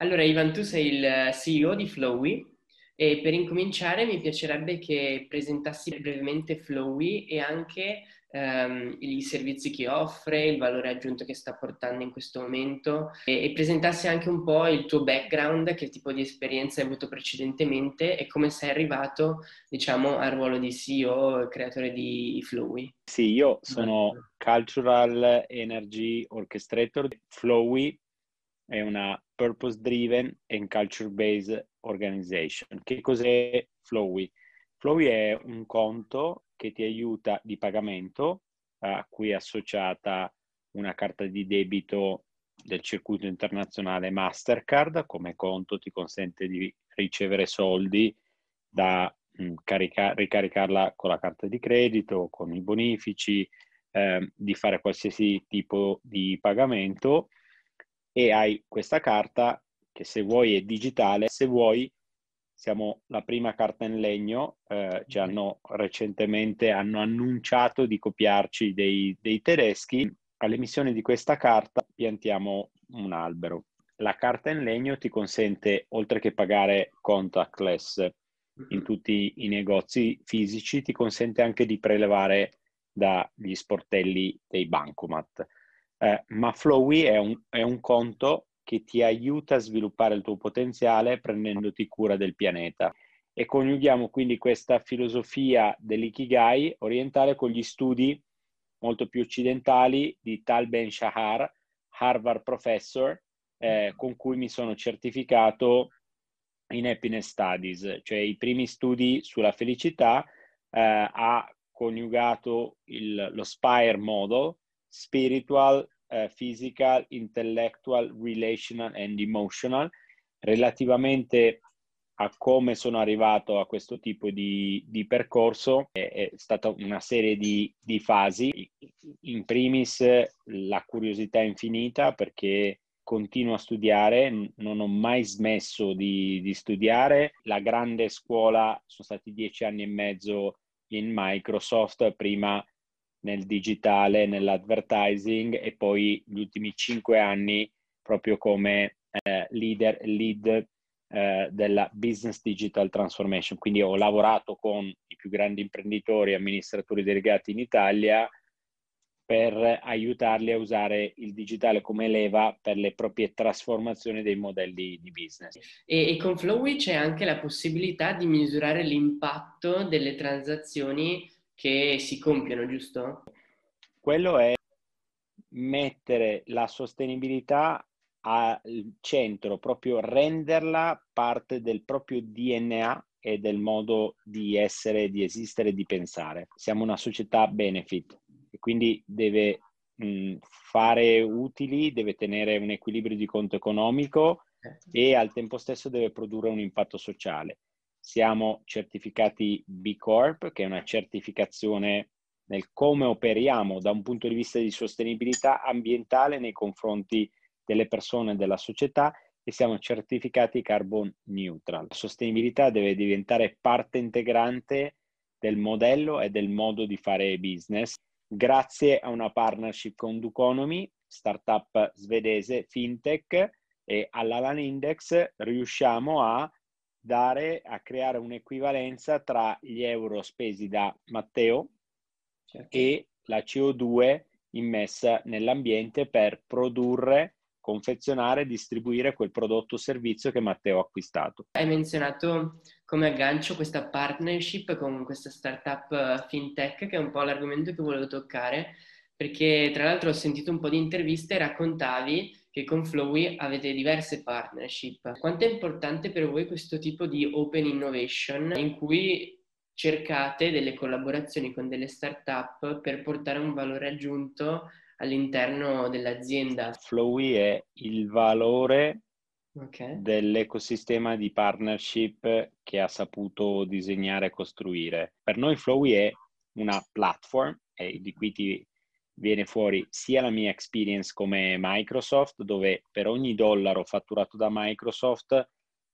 Allora, Ivan, tu sei il CEO di Flowy e per incominciare mi piacerebbe che presentassi brevemente Flowy e anche ehm, i servizi che offre, il valore aggiunto che sta portando in questo momento e, e presentassi anche un po' il tuo background, che tipo di esperienza hai avuto precedentemente e come sei arrivato, diciamo, al ruolo di CEO, creatore di Flowy. Sì, io sono Cultural Energy Orchestrator. Flowy è una purpose driven and culture based organization. Che cos'è Flowy? Flowy è un conto che ti aiuta di pagamento a cui è associata una carta di debito del circuito internazionale Mastercard come conto ti consente di ricevere soldi da mh, mm, carica- ricaricarla con la carta di credito, con i bonifici, eh, di fare qualsiasi tipo di pagamento e hai questa carta che se vuoi è digitale, se vuoi siamo la prima carta in legno, eh, ci hanno recentemente hanno annunciato di copiarci dei, dei tedeschi. All'emissione di questa carta piantiamo un albero. La carta in legno ti consente, oltre che pagare contactless in tutti i negozi fisici, ti consente anche di prelevare dagli sportelli dei bancomat. Eh, ma Flowy è un, è un conto che ti aiuta a sviluppare il tuo potenziale prendendoti cura del pianeta. E coniughiamo quindi questa filosofia dell'ikigai orientale con gli studi molto più occidentali di Tal Ben Shahar, Harvard professor, eh, con cui mi sono certificato in Happiness Studies, cioè i primi studi sulla felicità, eh, ha coniugato il, lo SPIRE model, spiritual, uh, physical, intellectual, relational and emotional. Relativamente a come sono arrivato a questo tipo di, di percorso è, è, stata una serie di, di, fasi. In primis la curiosità infinita perché continuo a studiare, non ho mai smesso di, di studiare. La grande scuola sono stati dieci anni e mezzo in Microsoft, prima nel digitale, nell'advertising e poi gli ultimi cinque anni proprio come eh, leader, lead eh, della business digital transformation. Quindi ho lavorato con i più grandi imprenditori e amministratori delegati in Italia per aiutarli a usare il digitale come leva per le proprie trasformazioni dei modelli di business. E, e con Flowy c'è anche la possibilità di misurare l'impatto delle transazioni che si compiono, giusto? Quello è mettere la sostenibilità al centro, proprio renderla parte del proprio DNA e del modo di essere, di esistere, di pensare. Siamo una società benefit e quindi deve mh, fare utili, deve tenere un equilibrio di conto economico e al tempo stesso deve produrre un impatto sociale siamo certificati B Corp, che è una certificazione nel come operiamo da un punto di vista di sostenibilità ambientale nei confronti delle persone e della società e siamo certificati carbon neutral. La sostenibilità deve diventare parte integrante del modello e del modo di fare business grazie a una partnership con Duconomy, startup svedese fintech e all'Alan Index riusciamo a dare a creare un'equivalenza tra gli euro spesi da Matteo certo. e la CO2 immessa nell'ambiente per produrre, confezionare e distribuire quel prodotto o servizio che Matteo ha acquistato. Hai menzionato come aggancio questa partnership con questa startup eh, fintech che è un po' l'argomento che volevo toccare perché tra l'altro ho sentito un po' di interviste e raccontavi che con Flowy avete diverse partnership. Quanto è importante per voi questo tipo di open innovation in cui cercate delle collaborazioni con delle start-up per portare un valore aggiunto all'interno dell'azienda? Flowy è il valore okay. dell'ecosistema di partnership che ha saputo disegnare e costruire. Per noi Flowy è una platform eh, di cui ti viene fuori sia la mia experience come Microsoft, dove per ogni dollaro fatturato da Microsoft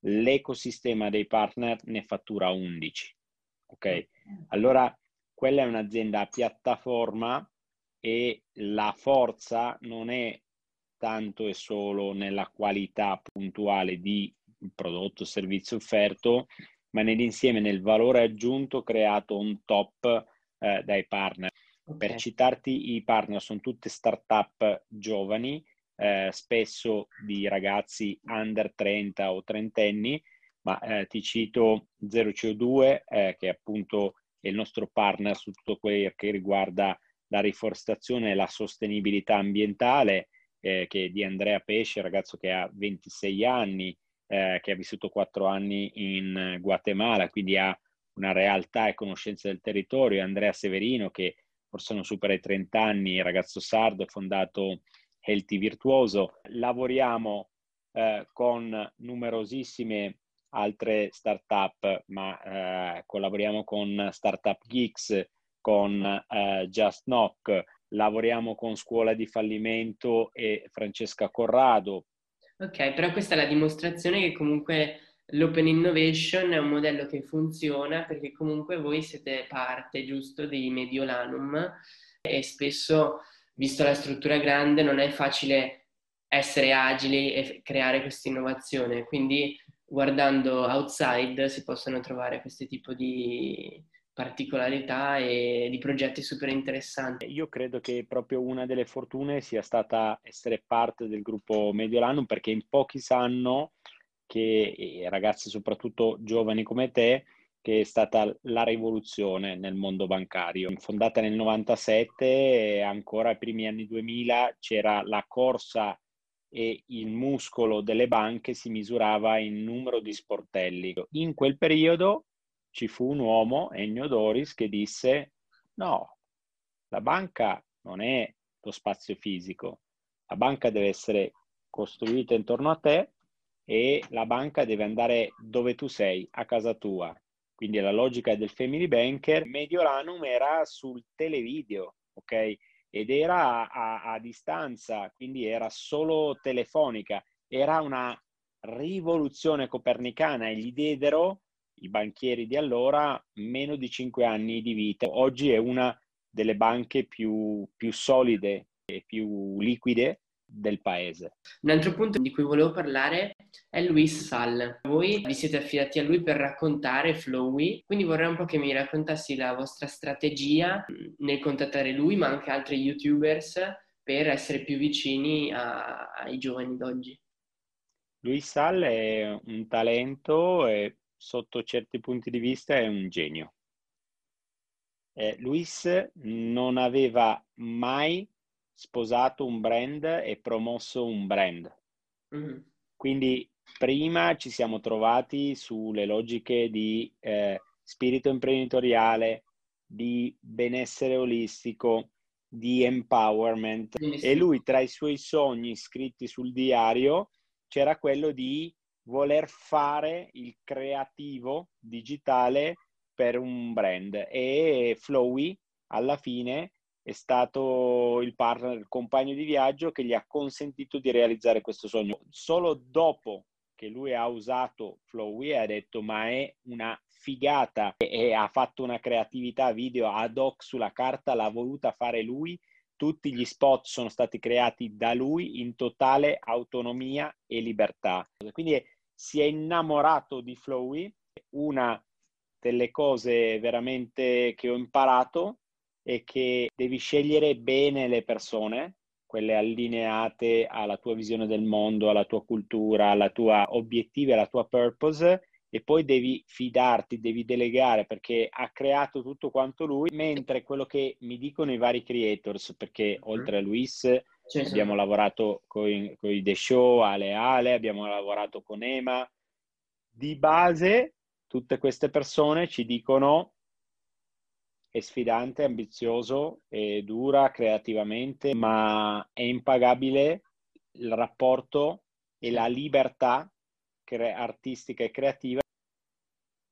l'ecosistema dei partner ne fattura 11. Ok? Allora quella è un'azienda a piattaforma e la forza non è soltanto e solo nella qualità puntuale di prodotto o servizio offerto, ma nell'insieme, nel valore aggiunto creato on top eh, dai partner. Okay. Per citarti, i partner sono tutte start-up giovani, eh, spesso di ragazzi under 30 o trentenni, ma eh, ti cito 0CO2, eh, che appunto è il nostro partner su tutto quello che riguarda la riforestazione e la sostenibilità ambientale, eh, che è di Andrea Pesce, ragazzo che ha 26 anni, eh, che ha vissuto 4 anni in Guatemala, quindi ha una realtà e conoscenza del territorio, Andrea Severino che forse non supera i 30 anni, ragazzo sardo, fondato Healthy Virtuoso. Lavoriamo eh, con numerosissime altre startup, ma eh, collaboriamo con Startup Geeks, con eh, Just Knock, lavoriamo con Scuola di Fallimento e Francesca Corrado. Ok, però questa è la dimostrazione che comunque l'open innovation è un modello che funziona perché comunque voi siete parte, giusto, di Mediolanum e spesso, visto la struttura grande, non è facile essere agili e creare questa innovazione. Quindi guardando outside si possono trovare questo tipo di particolarità e di progetti super interessanti. Io credo che proprio una delle fortune sia stata essere parte del gruppo Mediolanum perché in pochi sanno che ragazzi soprattutto giovani come te che è stata la rivoluzione nel mondo bancario. Fondata nel 97 e ancora ai primi anni 2000 c'era la corsa e il muscolo delle banche si misurava in numero di sportelli. In quel periodo ci fu un uomo, Ennio Doris, che disse no, la banca non è lo spazio fisico, la banca deve essere costruita intorno a te e la banca deve andare dove tu sei, a casa tua. Quindi la logica del family banker, Mediolanum era sul televideo, ok? ed era a, a, distanza, quindi era solo telefonica. Era una rivoluzione copernicana e gli diedero i banchieri di allora meno di cinque anni di vita. Oggi è una delle banche più, più solide e più liquide del paese. Un altro punto di cui volevo parlare è Luis Sal. Voi vi siete affidati a lui per raccontare Flowy, quindi vorrei un po' che mi raccontassi la vostra strategia nel contattare lui, ma anche altri YouTubers per essere più vicini a, ai giovani d'oggi. Luis Sal è un talento e sotto certi punti di vista è un genio. Eh, Luis non aveva mai sposato un brand e promosso un brand. Mm. Quindi prima ci siamo trovati sulle logiche di eh, spirito imprenditoriale, di benessere olistico, di empowerment Benissimo. e lui tra i suoi sogni scritti sul diario c'era quello di voler fare il creativo digitale per un brand e Flowy alla fine è stato il partner, il compagno di viaggio che gli ha consentito di realizzare questo sogno. Solo dopo che lui ha usato Flowy ha detto ma è una figata e, e ha fatto una creatività video ad hoc sulla carta, l'ha voluta fare lui. Tutti gli spot sono stati creati da lui in totale autonomia e libertà. Quindi si è innamorato di Flowy, una delle cose veramente che ho imparato è che devi scegliere bene le persone, quelle allineate alla tua visione del mondo, alla tua cultura, alla tua obiettivi, alla tua purpose e poi devi fidarti, devi delegare perché ha creato tutto quanto lui, mentre quello che mi dicono i vari creators, perché mm-hmm. oltre a Luis certo. abbiamo lavorato con i The Show, Ale Ale, abbiamo lavorato con Ema, di base tutte queste persone ci dicono è sfidante, ambizioso, è dura creativamente, ma è impagabile il rapporto e la libertà cre- artistica e creativa.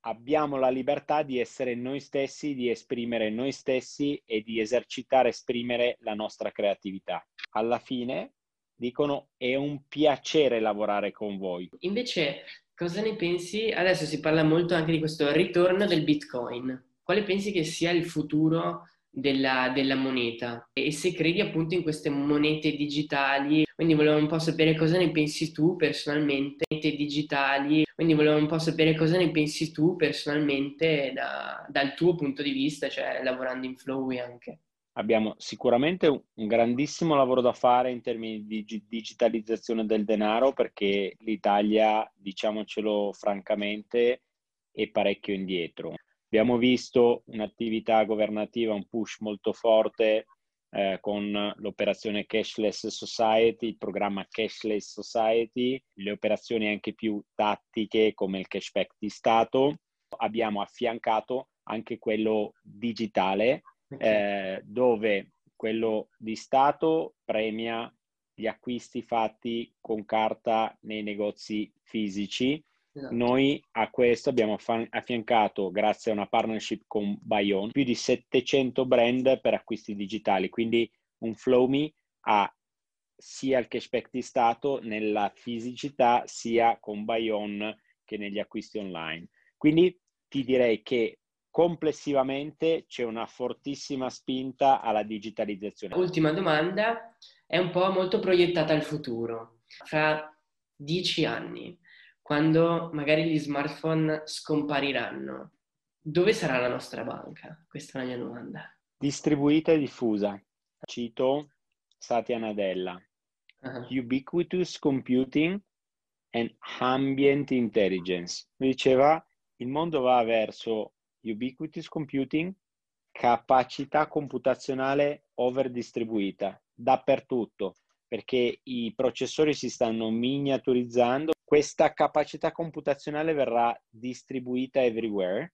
Abbiamo la libertà di essere noi stessi, di esprimere noi stessi e di esercitare, esprimere la nostra creatività. Alla fine dicono è un piacere lavorare con voi. Invece, cosa ne pensi? Adesso si parla molto anche di questo ritorno del Bitcoin quale pensi che sia il futuro della, della, moneta e se credi appunto in queste monete digitali. Quindi volevo un po' sapere cosa ne pensi tu personalmente, monete digitali, quindi volevo un po' sapere cosa ne pensi tu personalmente da, dal tuo punto di vista, cioè lavorando in Flowy anche. Abbiamo sicuramente un grandissimo lavoro da fare in termini di digitalizzazione del denaro perché l'Italia, diciamocelo francamente, è parecchio indietro. Abbiamo visto un'attività governativa, un push molto forte eh, con l'operazione Cashless Society, il programma Cashless Society, le operazioni anche più tattiche come il cashback di Stato. Abbiamo affiancato anche quello digitale, eh, dove quello di Stato premia gli acquisti fatti con carta nei negozi fisici Esatto. Noi a questo abbiamo affiancato, grazie a una partnership con Bayon, più di 700 brand per acquisti digitali, quindi un FlowMe ha sia il cashback di Stato nella fisicità, sia con Bayon che negli acquisti online. Quindi ti direi che complessivamente c'è una fortissima spinta alla digitalizzazione. Ultima domanda, è un po' molto proiettata al futuro. Fra dieci anni, quando magari gli smartphone scompariranno, dove sarà la nostra banca? Questa è la mia domanda. Distribuita e diffusa. Cito Satya Nadella. Uh-huh. Ubiquitous computing and ambient intelligence. Mi diceva, il mondo va verso ubiquitous computing, capacità computazionale overdistribuita dappertutto, perché i processori si stanno miniaturizzando questa capacità computazionale verrà distribuita everywhere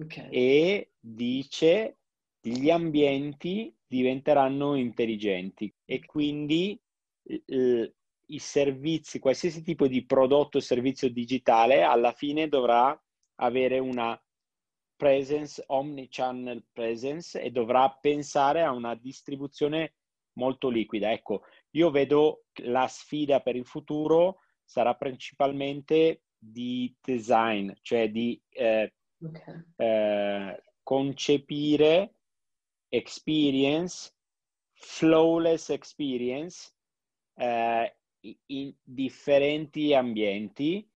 okay. e dice gli ambienti diventeranno intelligenti e quindi eh, i servizi, qualsiasi tipo di prodotto o servizio digitale alla fine dovrà avere una presence, omnichannel presence e dovrà pensare a una distribuzione molto liquida. Ecco, io vedo la sfida per il futuro sarà principalmente di design, cioè di eh, okay. eh, concepire experience, flawless experience eh, in differenti ambienti